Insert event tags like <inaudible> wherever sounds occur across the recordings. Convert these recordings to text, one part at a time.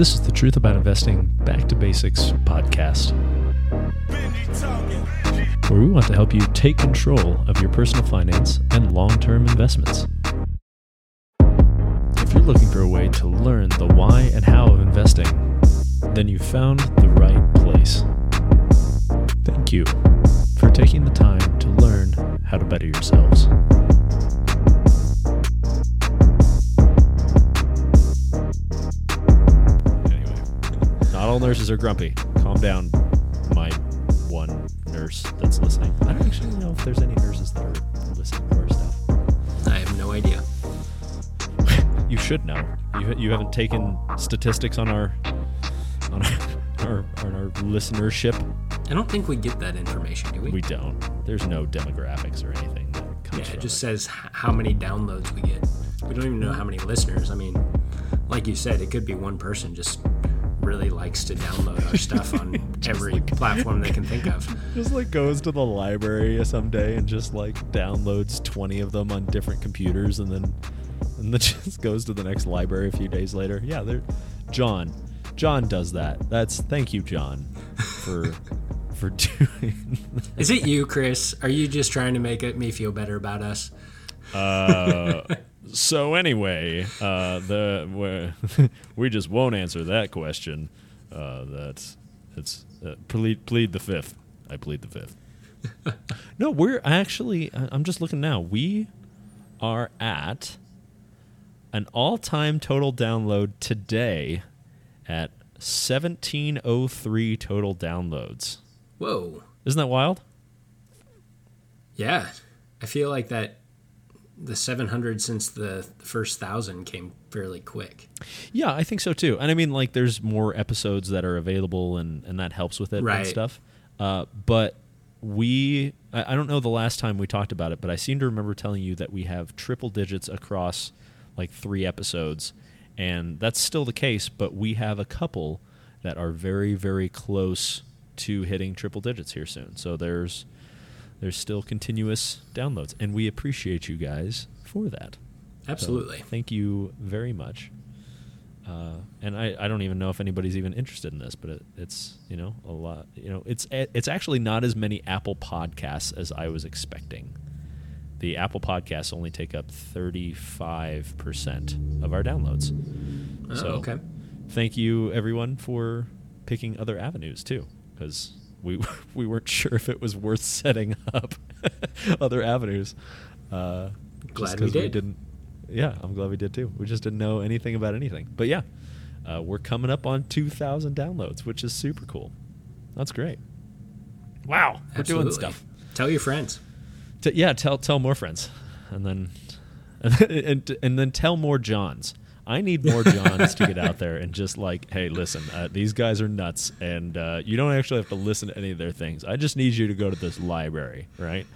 This is the Truth About Investing Back to Basics podcast, where we want to help you take control of your personal finance and long term investments. If you're looking for a way to learn the why and how of investing, then you've found the right place. Thank you for taking the time to learn how to better yourselves. All nurses are grumpy. Calm down, my one nurse that's listening. I don't actually know if there's any nurses that are listening to our stuff. I have no idea. <laughs> You should know. You, you haven't taken statistics on our on our, <laughs> our, on our listenership. I don't think we get that information, do we? We don't. There's no demographics or anything that comes yeah, it just says how many downloads we get. We don't even know how many listeners. I mean, like you said, it could be one person just really likes to download our stuff on <laughs> every platform they can think of. just like goes to the library someday and just like downloads 20 of them on different computers and then and then <laughs> just goes to the next library a few days later yeah they're john john does that that's thank you john for <laughs> for doing Is it you, Chris? Are you just trying to make it, me feel better about us? uh so anyway uh the we, <laughs> we just won't answer that question uh that's it's uh, plead plead the fifth. I plead the fifth. <laughs> No we're actually i'm just looking now. We are at an all-time total download today at 1703 total downloads. Whoa. isn't that wild? Yeah. I feel like that the 700 since the first thousand came fairly quick. Yeah, I think so too. And I mean, like, there's more episodes that are available, and and that helps with it and stuff. Uh, but we, I, I don't know the last time we talked about it, but I seem to remember telling you that we have triple digits across like three episodes, and that's still the case. But we have a couple that are very, very close to hitting triple digits here soon. So there's there's still continuous downloads, and we appreciate you guys for that. So, Absolutely. thank you very much. Uh, and I, I don't even know if anybody's even interested in this, but it, it's you know a lot. You know, it's it's actually not as many Apple podcasts as I was expecting. The Apple podcasts only take up thirty five percent of our downloads. Oh, so okay. thank you everyone for picking other avenues too, because we <laughs> we weren't sure if it was worth setting up <laughs> other avenues. Uh, Glad we did. didn't. Yeah, I'm glad we did too. We just didn't know anything about anything. But yeah, uh, we're coming up on 2,000 downloads, which is super cool. That's great. Wow, we're doing stuff. Tell your friends. T- yeah, tell tell more friends, and then <laughs> and, and and then tell more Johns. I need more Johns to get out there and just like, hey, listen, uh, these guys are nuts, and uh, you don't actually have to listen to any of their things. I just need you to go to this library, right,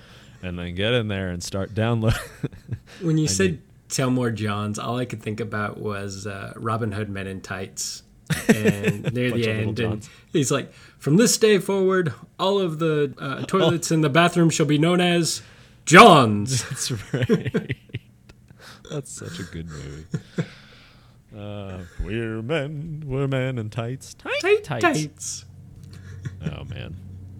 and then get in there and start downloading. <laughs> When you I said need- tell more Johns, all I could think about was uh, Robin Hood Men in Tights. <laughs> And near the end, and he's like, "From this day forward, all of the uh, <laughs> toilets in the bathroom shall be known as Johns." That's right. That's such a good movie. Uh, we're men, we're men in tights. Tight, Tight tights. Oh man.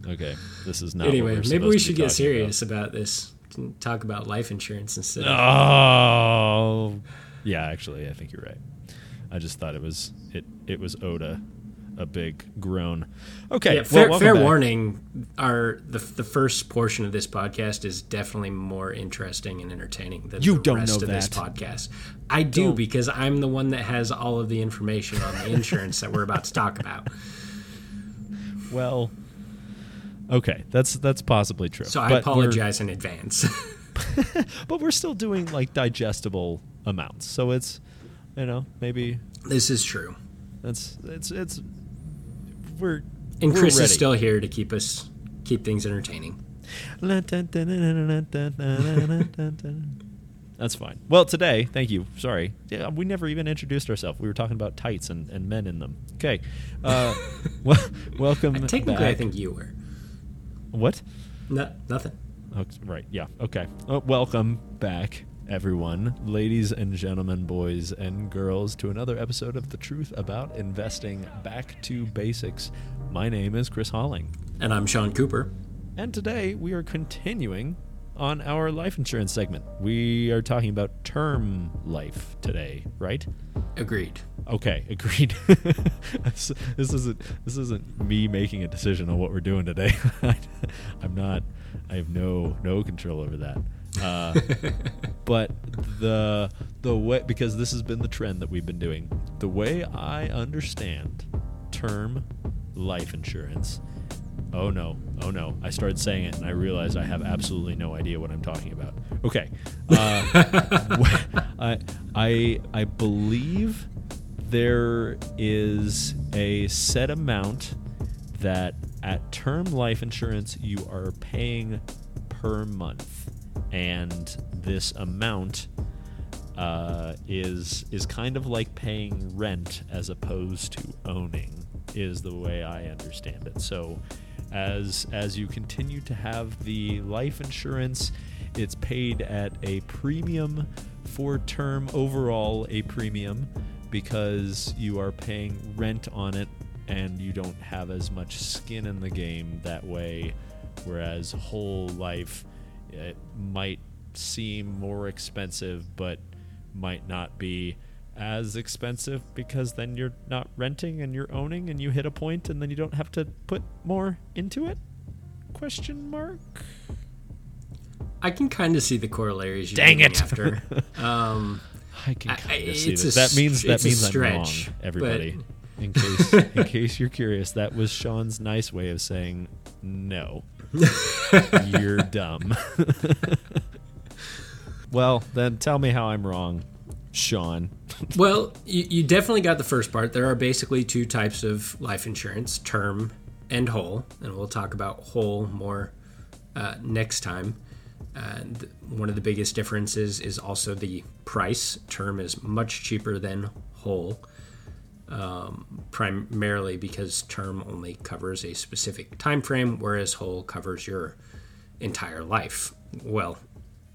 Okay, this is not. Anyway, maybe we should get serious about, this. and Talk about life insurance instead. Oh, yeah. Actually, I think you're right. I just thought it was it. It was Oda, a big groan. Okay, Yeah, fair, welcome fair warning. Our the, the first portion of this podcast is definitely more interesting and entertaining than You the don't rest know of this that. podcast. I do Don't. because I'm the one that has all of the information on the insurance that we're about to talk about. <laughs> Well, okay, that's that's possibly true. So I But apologize in advance. <laughs> <laughs> but we're still doing like digestible amounts, so it's you know maybe this is true, it's it's it's we're and we're Chris ready. is still here to keep us keep things entertaining. That's fine. Well, today, thank you. Sorry. Yeah, we never even introduced ourselves. We were talking about tights and, and men in them. Okay. Uh, <laughs> well, welcome. Technically, back. I think you were. What? No, nothing. Oh, right. Yeah. Okay. Oh, welcome back everyone, ladies and gentlemen, boys and girls, to another episode of The Truth About Investing Back to Basics. My name is Chris Holling. And I'm Sean Cooper. And today we are continuing on our life insurance segment. We are talking about term life today, right? Agreed. Okay, <laughs> agreed. this, isn't this isn't me making a decision on what we're doing today. <laughs> I'm not. I have no no control over that. Uh, but the the way because this has been the trend that we've been doing. The way I understand term life insurance. Oh no, oh no! I started saying it and I realized I have absolutely no idea what I'm talking about. Okay, uh, <laughs> I I I believe there is a set amount that at term life insurance you are paying per month, and this amount uh, is is kind of like paying rent as opposed to owning is the way I understand it. So as as you continue to have the life insurance, it's paid at a premium for term overall a premium because you are paying rent on it and you don't have as much skin in the game that way whereas whole life it might seem more expensive but might not be as expensive because then you're not renting and you're owning and you hit a point and then you don't have to put more into it question mark I can kind of see the corollaries you're Dang it. after. <laughs> Um, I can kind of see this. That means that means I'm wrong, stretch, everybody. <laughs> In case in case you're curious, that was Sean's nice way of saying no. <laughs> you're dumb. <laughs> well, then tell me how I'm wrong, Sean. <laughs> well, you, you definitely got the first part. There are basically two types of life insurance term and whole. And we'll talk about whole more uh, next time. And one of the biggest differences is also the price. Term is much cheaper than whole, um, primarily because term only covers a specific time frame, whereas whole covers your entire life. Well,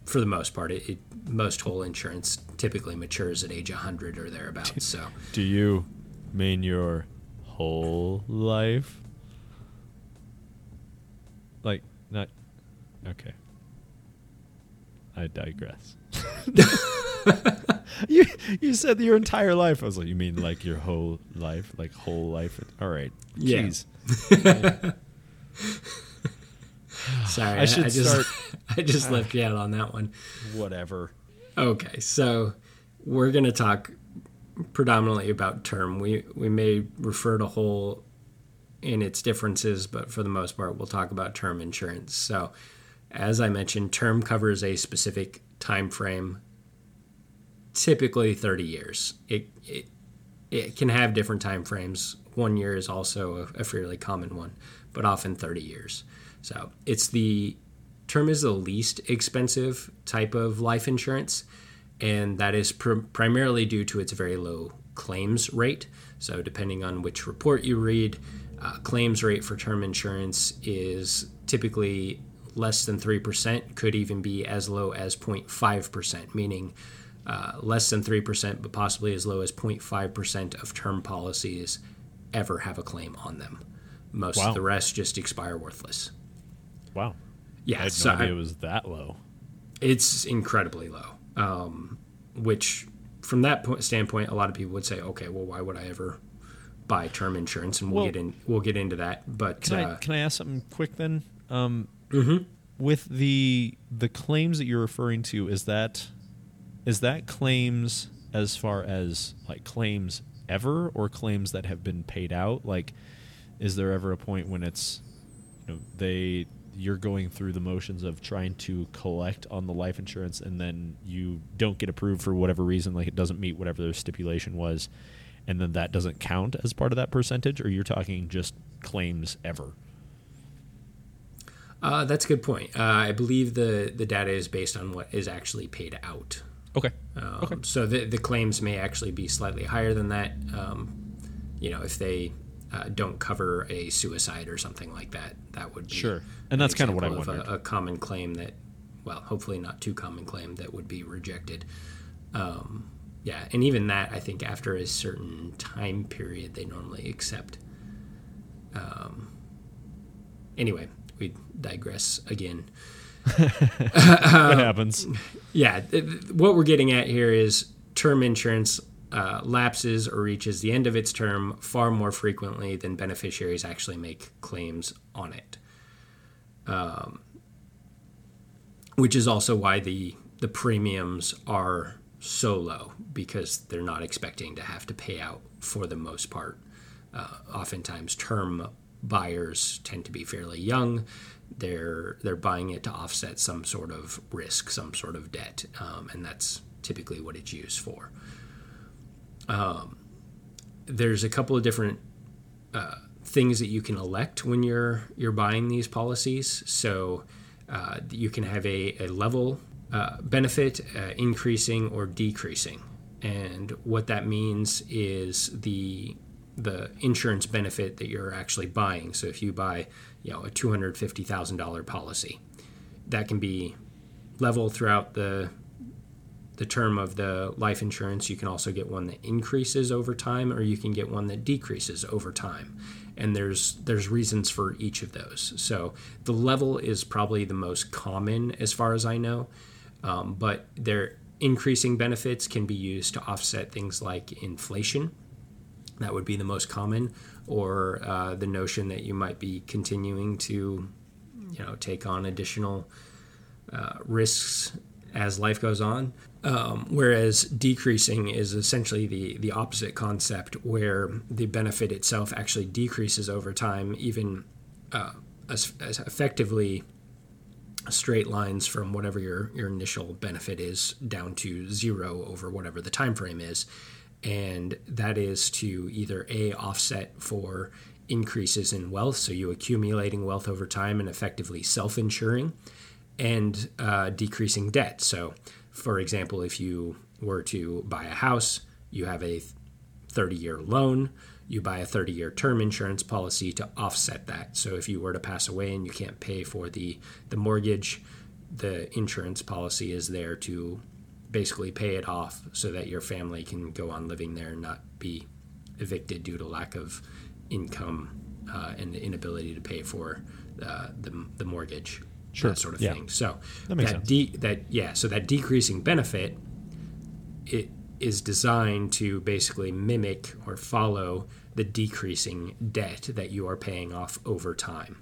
for the most part, it, it, most whole insurance typically matures at age 100 or thereabouts. So, Do you mean your whole life? Like not okay. I digress. <laughs> <laughs> <laughs> you you said your entire life. I was like, you mean like your whole life, like whole life? All right. Yeah. Jeez. <laughs> sorry, I should I just, start- <laughs> I just left you out on that one. Whatever. Okay, so we're going to talk predominantly about term. We we may refer to whole in its differences, but for the most part, we'll talk about term insurance. So, as I mentioned, term covers a specific time frame, typically 30 years. It it, it can have different time frames. One year is also a, a fairly common one, but often 30 years. So, it's the term is the least expensive type of life insurance, and that is pr- primarily due to its very low claims rate. So, depending on which report you read, uh, claims rate for term insurance is typically less than 3%, could even be as low as 0.5%, meaning uh, less than 3%, but possibly as low as 0.5% of term policies ever have a claim on them. Most Wow. of the rest just expire worthless. Wow. Yeah, I had so no I- it was that low. it's incredibly low. Um, which, from that point, standpoint, a lot of people would say, "Okay, well, why would I ever buy term insurance?" And we'll, Well- get in. We'll get into that. But Can uh, I can I ask something quick then? Um, Mm-hmm. With the the claims that you're referring to, is that is that claims as far as like claims ever or claims that have been paid out? Like, is there ever a point when it's you know they you're going through the motions of trying to collect on the life insurance and then you don't get approved for whatever reason, like it doesn't meet whatever their stipulation was, and then that doesn't count as part of that percentage, or you're talking just claims ever? uh, that's a good point. Uh, I believe the the data is based on what is actually paid out. Okay. Um, Okay. So the the claims may actually be slightly higher than that. Um, you know, if they uh, don't cover a suicide or something like that, that would be Sure. And that's kinda what I of wondered. A, a common claim that well, hopefully not too common claim that would be rejected. Um, yeah, and even that, I think after a certain time period, they normally accept. Um, anyway, we digress again. That happens. Yeah, what we're getting at here is term insurance uh, lapses or reaches the end of its term far more frequently than beneficiaries actually make claims on it. Um, which is also why the the premiums are so low because they're not expecting to have to pay out for the most part. Uh, oftentimes, term buyers tend to be fairly young. They're they're buying it to offset some sort of risk, some sort of debt, um, and that's typically what it's used for. Um, there's a couple of different uh, things that you can elect when you're you're buying these policies. So uh, you can have a, a level uh, benefit, uh, increasing or decreasing, and what that means is the the insurance benefit that you're actually buying. So if you buy, you know, a two hundred fifty thousand dollar policy, that can be level throughout the the term of the life insurance. You can also get one that increases over time, or you can get one that decreases over time. And there's there's reasons for each of those. So the level is probably the most common, as far as I know. Um, but their increasing benefits can be used to offset things like inflation. That would be the most common, or uh, the notion that you might be continuing to, you know, take on additional uh, risks as life goes on. Um, whereas decreasing is essentially the, the opposite concept, where the benefit itself actually decreases over time, even uh, as, as effectively straight lines from whatever your, your initial benefit is down to zero over whatever the time frame is. And that is to either A, offset for increases in wealth, so you accumulating wealth over time and effectively self insuring, and uh, decreasing debt. So, for example, if you were to buy a house, you have a 30 year loan, you buy a 30 year term insurance policy to offset that. So, if you were to pass away and you can't pay for the, the mortgage, the insurance policy is there to basically pay it off so that your family can go on living there and not be evicted due to lack of income uh, and the inability to pay for uh, the, the mortgage Sure. that sort of Yeah. thing. So That that de- that yeah, so that decreasing benefit it is designed to basically mimic or follow the decreasing debt that you are paying off over time.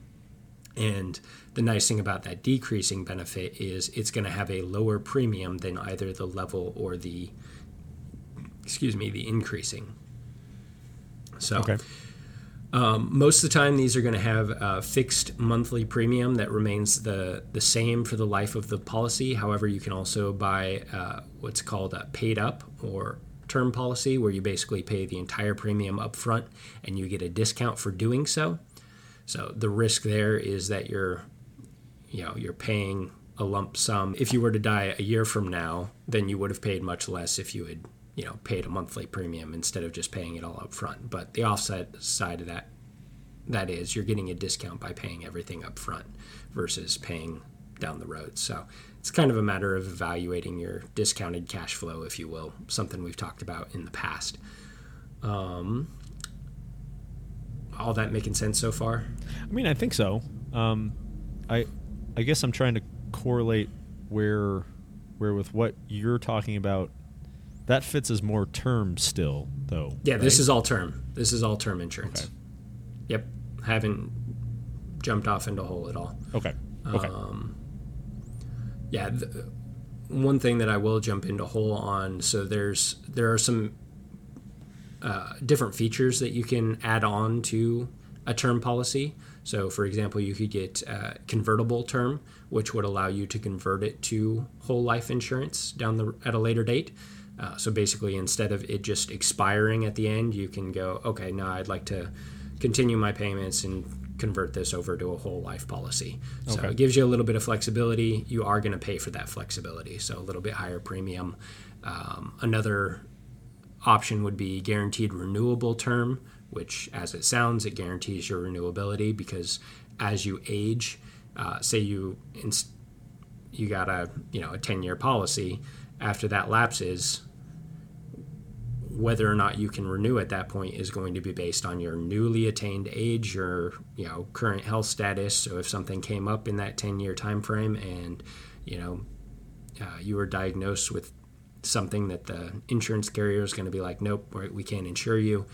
And the nice thing about that decreasing benefit is it's going to have a lower premium than either the level or the excuse me, the increasing. So Okay. um, most of the time, these are going to have a fixed monthly premium that remains the, the same for the life of the policy. However, you can also buy uh, what's called a paid up or term policy, where you basically pay the entire premium up front and you get a discount for doing so. So the risk there is that you're, you know, you're paying a lump sum. If you were to die a year from now, then you would have paid much less if you had, you know, paid a monthly premium instead of just paying it all up front. But the offset side of that, that is, you're getting a discount by paying everything up front versus paying down the road. So it's kind of a matter of evaluating your discounted cash flow, if you will, something we've talked about in the past. Um, all that making sense so far? I mean, I think so. Um, I, I guess I'm trying to correlate where, where with what you're talking about. That fits as more term still, though. Yeah, this is all term. This is all term insurance. Okay. Yep. Haven't jumped off into whole at all. okay. Okay. Um, yeah, th- one thing that I will jump into whole on. So there's there are some uh, different features that you can add on to a term policy. So, for example, you could get uh, convertible term, which would allow you to convert it to whole life insurance down the at a later date. Uh, so basically, instead of it just expiring at the end, you can go, okay, now I'd like to continue my payments and convert this over to a whole life policy. So Okay. it gives you a little bit of flexibility. You are going to pay for that flexibility, so a little bit higher premium. Um, another option would be guaranteed renewable term, which, as it sounds, it guarantees your renewability because as you age, uh, say you, inst- you got a you know a 10 year policy after that lapses whether or not you can renew at that point is going to be based on your newly attained age your you know current health status. So if something came up in that 10 year time frame and you know uh, you were diagnosed with something that the insurance carrier is going to be like nope we can't insure you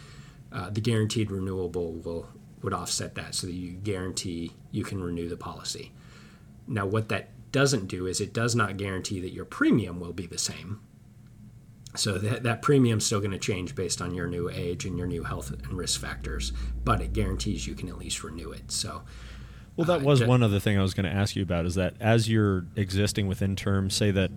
uh, the guaranteed renewable will would offset that so that you guarantee you can renew the policy now what that doesn't do is it does not guarantee that your premium will be the same. So that, that premium's still going to change based on your new age and your new health and risk factors, but it guarantees you can at least renew it. So, well, that uh, was one other thing I was going to ask you about. Is that as you're existing within terms, say that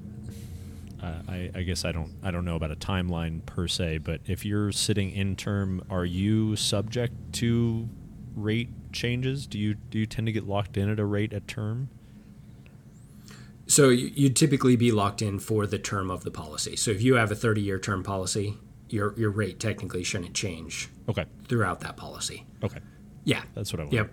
uh, I, I, guess I don't I don't know about a timeline per se, but if you're sitting in term, are you subject to rate changes? Do you do you tend to get locked in at a rate at term? So you'd typically be locked in for the term of the policy. So if you have a 30 year term policy, your your rate technically shouldn't change. Okay. Throughout that policy. Okay. Yeah. That's what I want. Yep.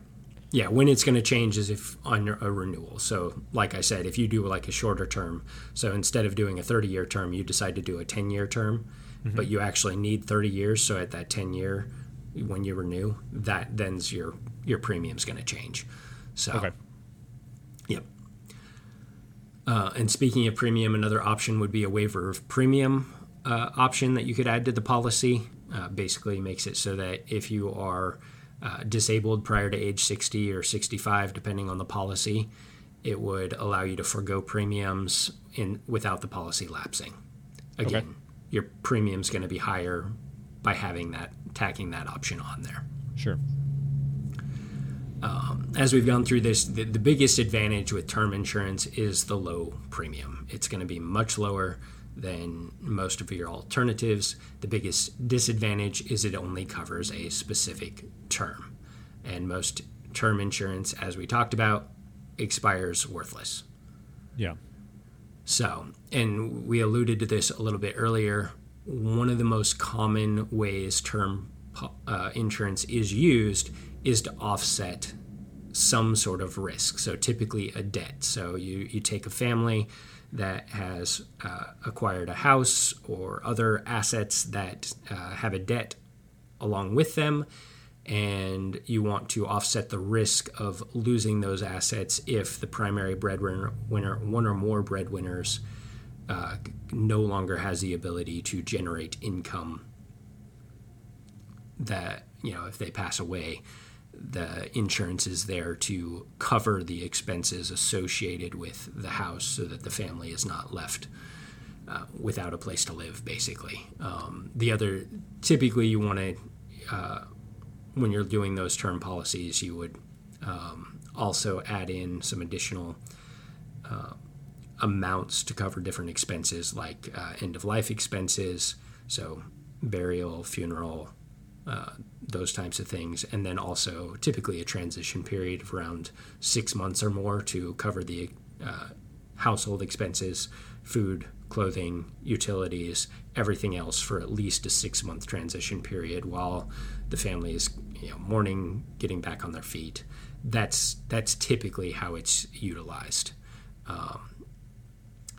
Yeah, when it's going to change is if on a renewal. So, like I said, if you do like a shorter term, so instead of doing a 30 year term, you decide to do a 10 year term, mm-hmm. but you actually need 30 years. So, at that 10 year, when you renew, that then's your your premium's going to change. So, okay. Yep. Uh, and speaking of premium, another option would be a waiver of premium uh, option that you could add to the policy. Uh, basically, makes it so that if you are uh, disabled prior to age 60 or 65, depending on the policy, it would allow you to forego premiums in without the policy lapsing. Again, okay. your premium's going to be higher by having that tacking that option on there. Sure. Um, as we've gone through this, the, the, biggest advantage with term insurance is the low premium. It's going to be much lower than most of your alternatives. The biggest disadvantage is it only covers a specific term. And most term insurance, as we talked about, expires worthless. Yeah. So, and we alluded to this a little bit earlier. One of the most common ways term uh, insurance is used is to offset some sort of risk. So typically a debt. So you, you take a family that has uh, acquired a house or other assets that uh, have a debt along with them, and you want to offset the risk of losing those assets if the primary breadwinner, winner, one or more breadwinners, uh, no longer has the ability to generate income that you know if they pass away the insurance is there to cover the expenses associated with the house so that the family is not left uh, without a place to live, basically. Um, the other, typically, you want to, uh, when you're doing those term policies, you would um, also add in some additional uh, amounts to cover different expenses like uh, end of life expenses, so burial, funeral, uh, those types of things, and then also typically a transition period of around six months or more to cover the uh, household expenses, food, clothing, utilities, everything else for at least a six month transition period while the family is you know, mourning, getting back on their feet. That's that's typically how it's utilized. Um,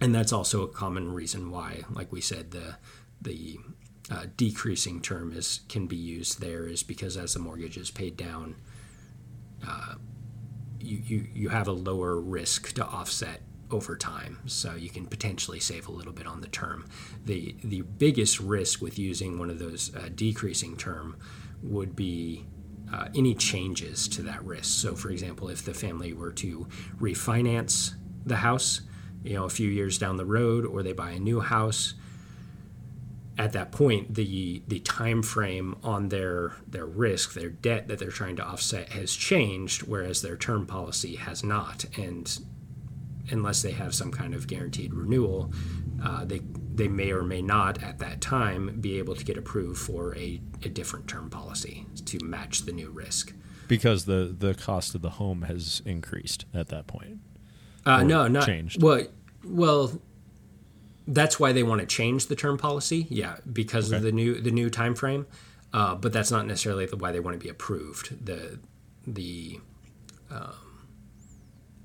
and that's also a common reason why, like we said, the the uh, decreasing term is can be used there is because as the mortgage is paid down, uh, you, you you have a lower risk to offset over time, so you can potentially save a little bit on the term. the The biggest risk with using one of those uh, decreasing term would be uh, any changes to that risk. So, for example, if the family were to refinance the house, you know, a few years down the road, or they buy a new house at that point the the time frame on their their risk their debt that they're trying to offset has changed whereas their term policy has not. And unless they have some kind of guaranteed renewal uh, they they may or may not at that time be able to get approved for a, a different term policy to match the new risk. Because the the cost of the home has increased at that point. Uh, no not changed. well well that's why they want to change the term policy. Yeah, because okay. of the new the new time frame. Uh, but that's not necessarily why they want to be approved. The the um,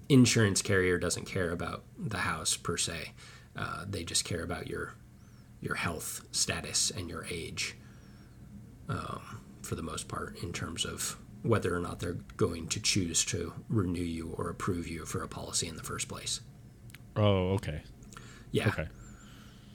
insurance carrier doesn't care about the house per se. Uh, they just care about your your health status and your age, um, for the most part, in terms of whether or not they're going to choose to renew you or approve you for a policy in the first place. Oh, okay. Yeah. Okay.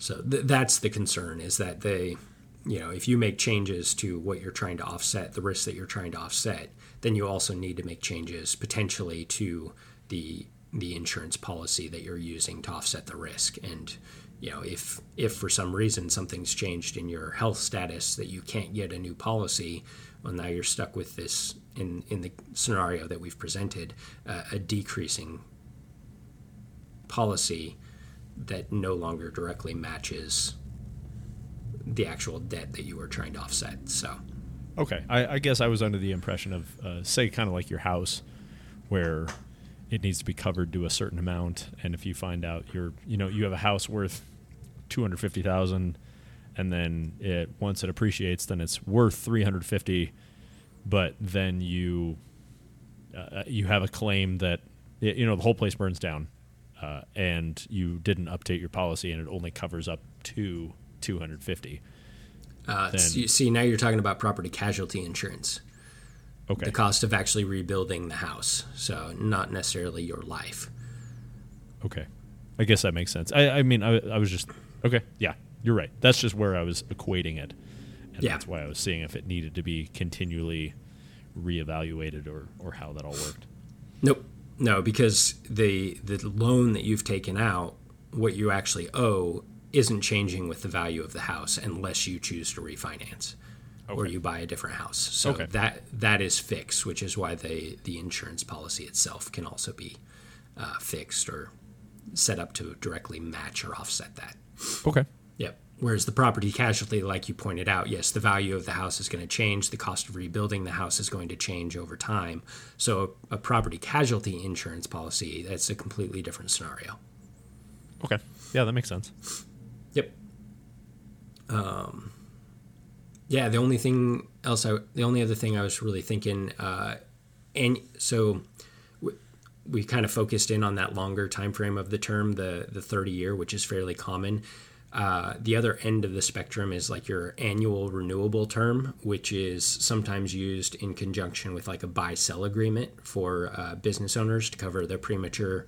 So th- that's the concern is that they, you know, if you make changes to what you're trying to offset, the risk that you're trying to offset, then you also need to make changes potentially to the the insurance policy that you're using to offset the risk. And you know, if if for some reason something's changed in your health status that you can't get a new policy, well, now you're stuck with this in in the scenario that we've presented, uh, a decreasing policy that no longer directly matches the actual debt that you were trying to offset. So, Okay. I, I guess I was under the impression of, uh, say, kind of like your house, where it needs to be covered to a certain amount, and if you find out you're, you know, you have a house worth two hundred fifty thousand, and then it once it appreciates, then it's worth three hundred fifty, but then you, uh, you have a claim that, you know, the whole place burns down, uh, and you didn't update your policy, and it only covers up to two hundred fifty. uh, Then- see, see, now you're talking about property casualty insurance, Okay. the cost of actually rebuilding the house. So, not necessarily your life. Okay. I guess that makes sense. I, I mean, I, I was just okay. Yeah, you're right. That's just where I was equating it, and Yeah. that's why I was seeing if it needed to be continually reevaluated or or how that all worked. Nope. No, because the the loan that you've taken out, what you actually owe, isn't changing with the value of the house unless you choose to refinance or you buy a different house. So Okay. that that is fixed, which is why the the insurance policy itself can also be uh, fixed or set up to directly match or offset that. Okay. Yep. Whereas the property casualty, like you pointed out, yes, the value of the house is going to change. The cost of rebuilding the house is going to change over time. So a, property casualty insurance policy, that's a completely different scenario. Okay. Yeah, that makes sense. Yep. Um, yeah, the only thing else, I, the only other thing I was really thinking, uh, and so we kind of focused in on that longer time frame of the term, the the 30 year, which is fairly common. Uh, the other end of the spectrum is like your annual renewable term, which is sometimes used in conjunction with like a buy sell agreement for uh, business owners to cover the premature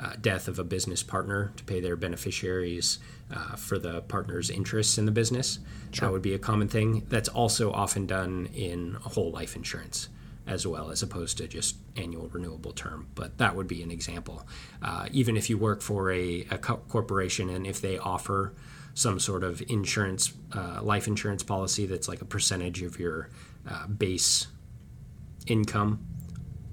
uh, death of a business partner to pay their beneficiaries uh, for the partner's interests in the business. That would be a common thing. That's also often done in whole life insurance as well, as opposed to just annual renewable term. But that would be an example. Uh, even if you work for a, a co- corporation and if they offer some sort of insurance, uh, life insurance policy that's like a percentage of your uh, base income,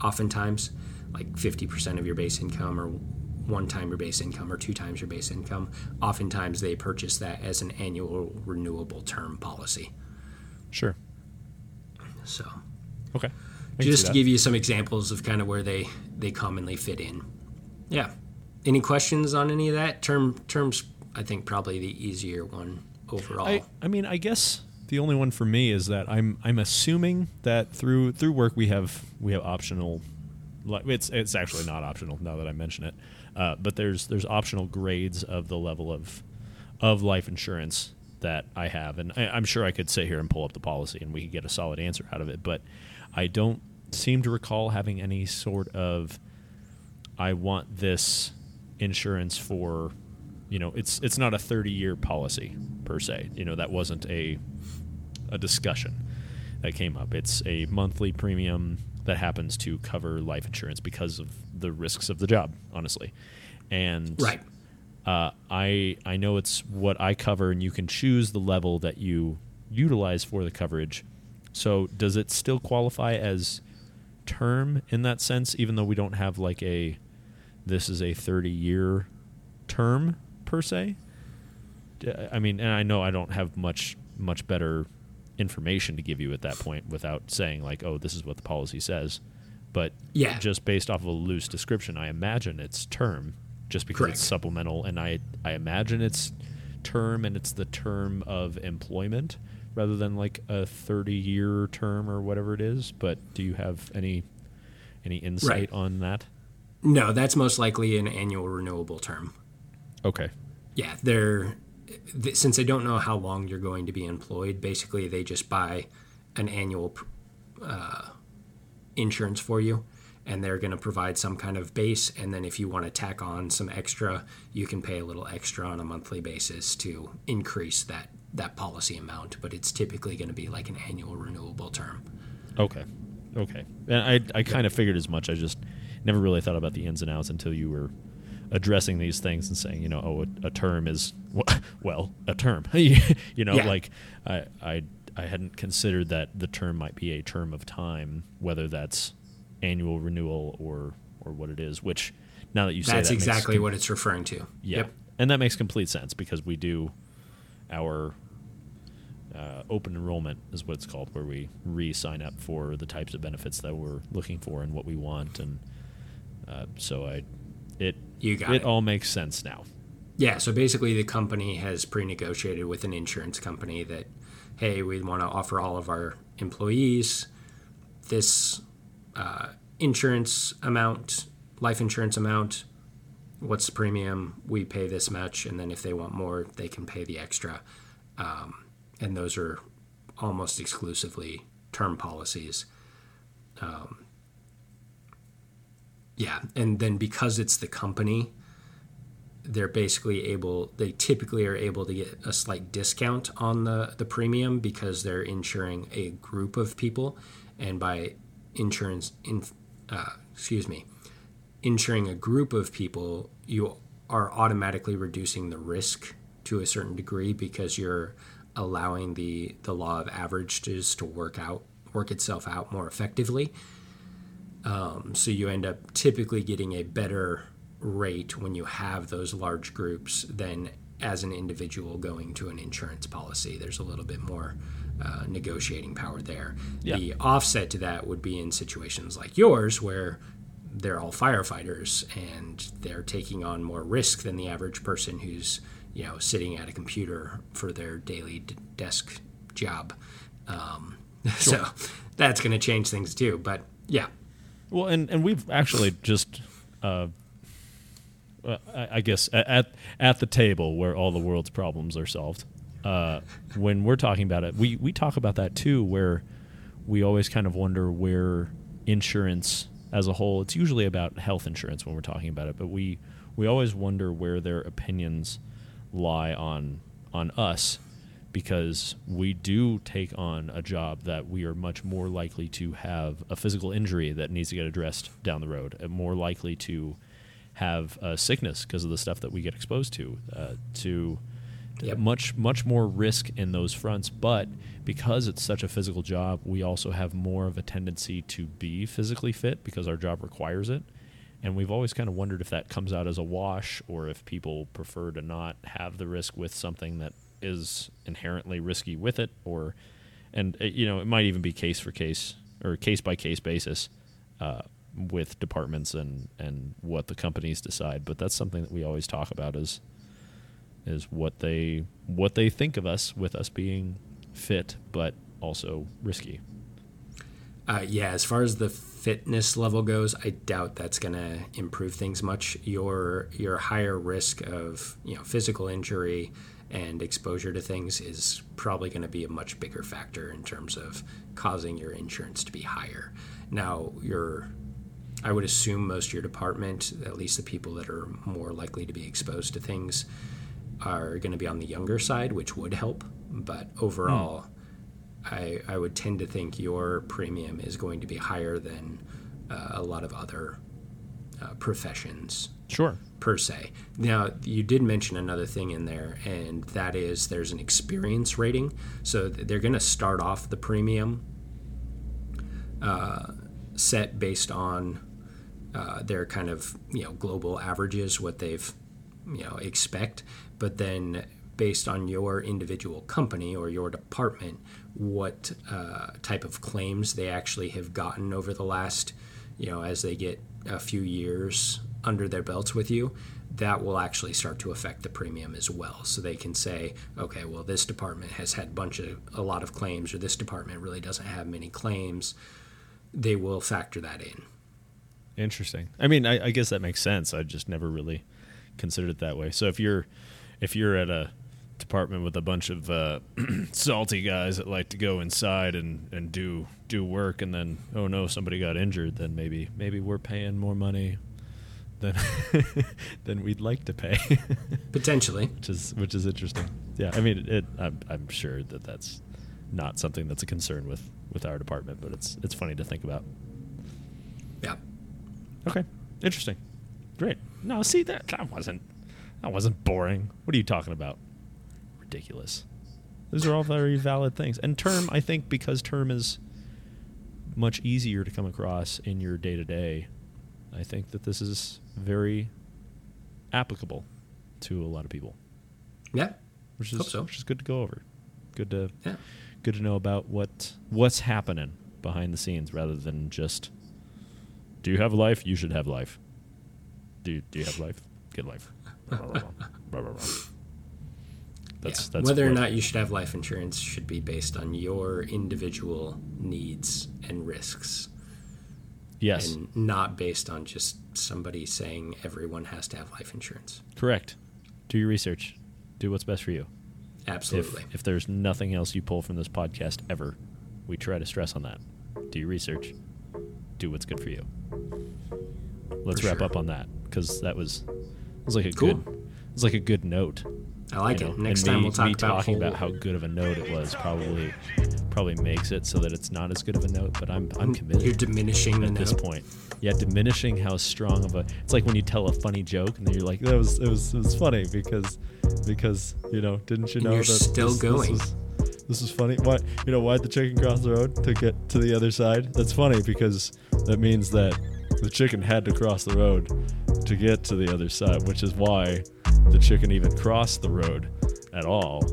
oftentimes like 50% of your base income or one time your base income or two times your base income oftentimes they purchase that as an annual renewable term policy Sure. so Okay. Just to give you some examples of kind of where they they commonly fit in. Yeah. Any questions on any of that? Term terms i think probably the easier one overall. I, I mean, I guess the only one for me is that I'm I'm assuming that through through work we have we have optional. It's it's actually not optional now that I mention it, uh, but there's there's optional grades of the level of of life insurance that I have, and I, I'm sure I could sit here and pull up the policy and we could get a solid answer out of it, but I don't seem to recall having any sort of I want this insurance for you know it's it's not a 30 year policy per se. You know that wasn't a a discussion that came up. It's a monthly premium that happens to cover life insurance because of the risks of the job honestly. And right. uh, I I know it's what I cover, and you can choose the level that you utilize for the coverage. So does it still qualify as term in that sense, even though we don't have like a this is a thirty year term per se? I mean, and I know I don't have much much better information to give you at that point without saying like, oh, this is what the policy says. But Yeah. just based off of a loose description, I imagine it's term, just because Correct. it's supplemental, and I I imagine it's term and it's the term of employment rather than like a thirty year term or whatever it is. But do you have any any insight Right. on that? No, that's most likely an annual renewable term. Okay. Yeah, they're th- since they don't know how long you're going to be employed. Basically, they just buy an annual uh, insurance for you, and they're going to provide some kind of base. And then, if you want to tack on some extra, you can pay a little extra on a monthly basis to increase that that policy amount. But it's typically going to be like an annual renewable term. Okay. Okay. And I I kind of figured as much. I just never really thought about the ins and outs until you were addressing these things and saying, you know, oh, a, a term is <laughs> well, a term. <laughs> you know, yeah. like I I I hadn't considered that the term might be a term of time, whether that's annual renewal or or what it is. Which now that you say that's that exactly what it's referring to. Yeah, yep. and that makes complete sense because we do our uh, open enrollment is what it's called, where we re-sign up for the types of benefits that we're looking for and what we want, and uh, so I, it you got it, it all makes sense now. Yeah, so basically, the company has pre-negotiated with an insurance company that, hey, we want to offer all of our employees this uh, insurance amount, life insurance amount. What's the premium? We pay this much, and then if they want more, they can pay the extra. Um, and those are almost exclusively term policies. Um, yeah, and then because it's the company, they're basically able. They typically are able to get a slight discount on the the premium because they're insuring a group of people, and by insurance, in, uh, excuse me, insuring a group of people, you are automatically reducing the risk to a certain degree because you're allowing the the law of averages to work out work itself out more effectively. Um, so you end up typically getting a better rate when you have those large groups than as an individual going to an insurance policy. There's a little bit more uh, negotiating power there. Yeah. The offset to that would be in situations like yours where they're all firefighters and they're taking on more risk than the average person who's you know sitting at a computer for their daily d- desk job. Um, <laughs> sure. So that's going to change things too. But yeah, well, and and we've actually just, uh, I guess at at the table where all the world's problems are solved. Uh, when we're talking about it, we we talk about that too, where we always kind of wonder where insurance as a whole. It's usually about health insurance when we're talking about it, but we we always wonder where their opinions lie on on us because we do take on a job that we are much more likely to have a physical injury that needs to get addressed down the road, and more likely to have a sickness because of the stuff that we get exposed to. Uh, to yep. much much more risk in those fronts, but because it's such a physical job, we also have more of a tendency to be physically fit because our job requires it. And we've always kind of wondered if that comes out as a wash or if people prefer to not have the risk with something that is inherently risky with it, or and uh, you know it might even be case for case or case by case basis uh, with departments and and what the companies decide. But that's something that we always talk about is is what they what they think of us with us being fit but also risky. Uh, yeah, as far as the fitness level goes, I doubt that's going to improve things much. Your your higher risk of you know physical injury and exposure to things is probably going to be a much bigger factor in terms of causing your insurance to be higher. Now, your I would assume most of your department, at least the people that are more likely to be exposed to things, are going to be on the younger side, which would help. But overall, mm. I, I would tend to think your premium is going to be higher than uh, a lot of other uh, professions. Sure per se. Now, you did mention another thing in there, and that is there's an experience rating. So they're going to start off the premium uh, set based on uh, their kind of you know global averages, what they've you know expect, but then based on your individual company or your department, what uh, type of claims they actually have gotten over the last you know as they get a few years under their belts with you, that will actually start to affect the premium as well. So they can say, okay, well, this department has had a bunch of a lot of claims, or this department really doesn't have many claims. They will factor that in. Interesting. I mean, I, I guess that makes sense. I just never really considered it that way. So if you're if you're at a department with a bunch of uh, <clears throat> salty guys that like to go inside and, and do do work, and then oh no, somebody got injured, then maybe maybe we're paying more money than <laughs> than we'd like to pay, <laughs> Potentially. which is which is interesting. Yeah, I mean, it. I'm, I'm sure that that's not something that's a concern with with our department, but it's it's funny to think about. Yeah. Okay, interesting, great. No, see that that wasn't that wasn't boring. What are you talking about? Ridiculous. Those are all very valid things. And term, I think, because term is much easier to come across in your day to day, I think that this is very applicable to a lot of people, Yeah. which is so. which is good to go over. Good to Yeah. good to know about what what's happening behind the scenes rather than just do you have life you should have life do do you have life get life that's Yeah. that's Whether or not you should have life insurance should be based on your individual needs and risks, yes. And not based on just somebody saying everyone has to have life insurance. correct. Do your research. Do what's best for you. Absolutely. if if there's nothing else you pull from this podcast ever we try to stress on that. Do your research. Do what's good for you. Let's For wrap sure. up on that because that was was like a Cool. good it was like a good note I like you it. know, Next and time me, we'll talk me about talking whole, about how good of a note it was probably probably makes it so that it's not as good of a note. But I'm I'm committed Mm, You're diminishing the at this note. point. Yeah, diminishing how strong of a. It's like when you tell a funny joke and then you're like, that was it was it was funny because because you know didn't you know you're that still this, going. This was, this is funny. Why you know why'd the chicken cross the road to get to the other side? That's funny because that means that the chicken had to cross the road to get to the other side, which is why the chicken even crossed the road at all.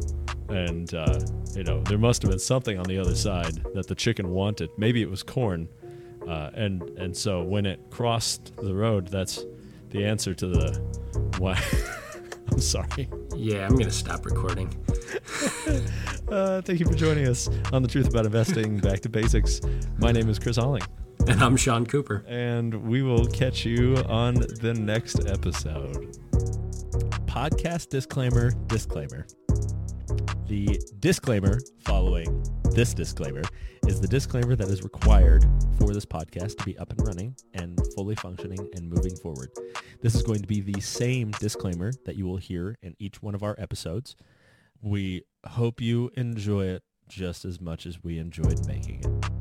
And uh, you know there must have been something on the other side that the chicken wanted. Maybe it was corn, uh, and and so when it crossed the road, that's the answer to the why. <laughs> I'm sorry. Yeah, I'm gonna stop recording. <laughs> Uh, thank you for joining us on the Truth About Investing Back to Basics. My name is Chris Holling, <laughs> And I'm Sean Cooper. and we will catch you on the next episode. Podcast disclaimer disclaimer. The disclaimer following this disclaimer is the disclaimer that is required for this podcast to be up and running and fully functioning and moving forward. This is going to be the same disclaimer that you will hear in each one of our episodes. We hope you enjoy it just as much as we enjoyed making it.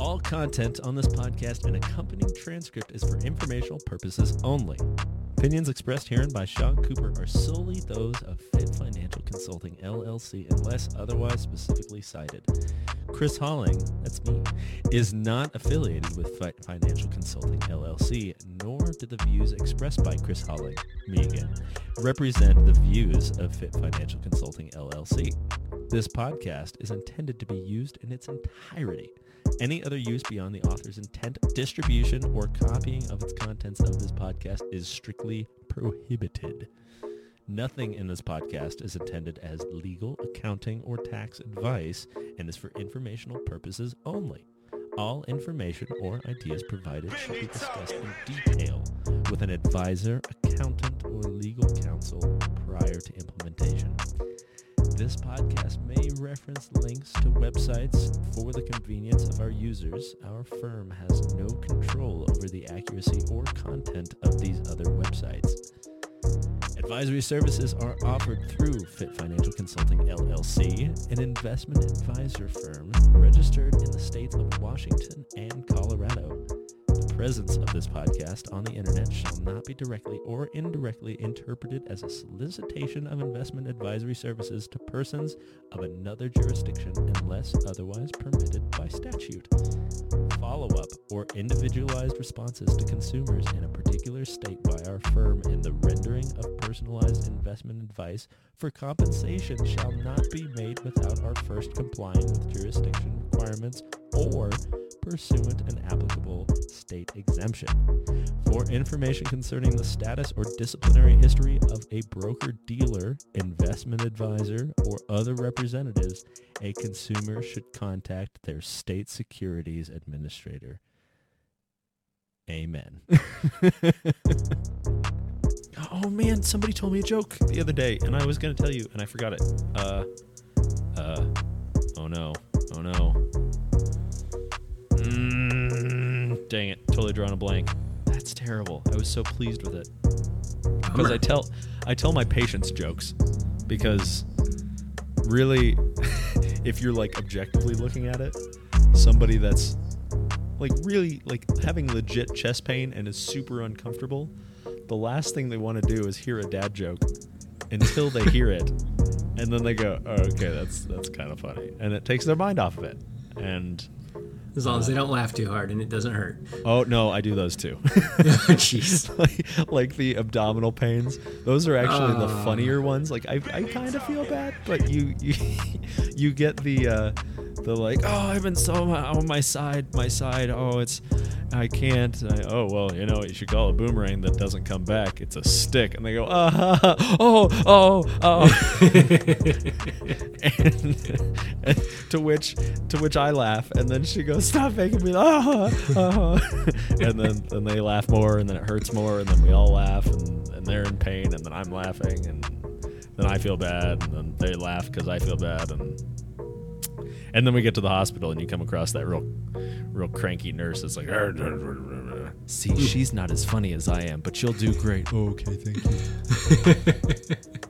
All content on this podcast and accompanying transcript is for informational purposes only. Opinions expressed herein by Sean Cooper are solely those of Fit Financial Consulting LLC unless otherwise specifically cited. Chris Holling, that's me, is not affiliated with Fit Financial Consulting LLC, nor do the views expressed by Chris Holling, me again, represent the views of Fit Financial Consulting LLC. This podcast is intended to be used in its entirety. Any other use beyond the author's intent, distribution, or copying of its contents of this podcast is strictly prohibited. Nothing in this podcast is intended as legal, accounting, or tax advice and is for informational purposes only. All information or ideas provided should be discussed in detail with an advisor, accountant, or legal counsel prior to implementation. This podcast may reference links to websites for the convenience of our users. Our firm has no control over the accuracy or content of these other websites. Advisory services are offered through Fit Financial Consulting LLC, an investment advisor firm registered in the states of Washington and Colorado. Presence of this podcast on the internet shall not be directly or indirectly interpreted as a solicitation of investment advisory services to persons of another jurisdiction unless otherwise permitted by statute. Follow-up or individualized responses to consumers in a particular state by our firm in the rendering of personalized investment advice for compensation shall not be made without our first complying with jurisdiction requirements or pursuant an applicable state exemption. For information concerning the status or disciplinary history of a broker dealer, investment advisor, or other representatives, a consumer should contact their state securities administrator. Amen. <laughs> oh man, somebody told me a joke the other day, and I was gonna tell you, and I forgot it. Uh, uh, oh no, oh no. Dang it, totally drawn a blank. That's terrible. I was so pleased with it because I tell I tell my patients jokes because really, <laughs> if you're like objectively looking at it, somebody that's like really like having legit chest pain and is super uncomfortable, the last thing they want to do is hear a dad joke until they hear it, and then they go, oh, "Okay, that's that's kind of funny," and it takes their mind off of it. And As long as they don't laugh too hard and it doesn't hurt. oh no, I do those too. <laughs> Jeez. <laughs> like, like the abdominal pains. Those are actually the Ah. funnier ones. Like I, I kind of feel bad, but you you <laughs> you get the uh, the like oh I've been so on my side my side oh it's I can't I, oh well you know you should call a boomerang that doesn't come back it's a stick and they go ah oh oh oh and, and to which to which I laugh and then she goes <laughs> stop making me ah, ah. <laughs> and then then they laugh more and then it hurts more and then we all laugh and, and they're in pain and then I'm laughing and then I feel bad and then they laugh because I feel bad and and then we get to the hospital and you come across that real real cranky nurse that's like "Arr, arr, arr, arr, arr." see she's not as funny as I am but she'll do great oh, okay thank you <laughs>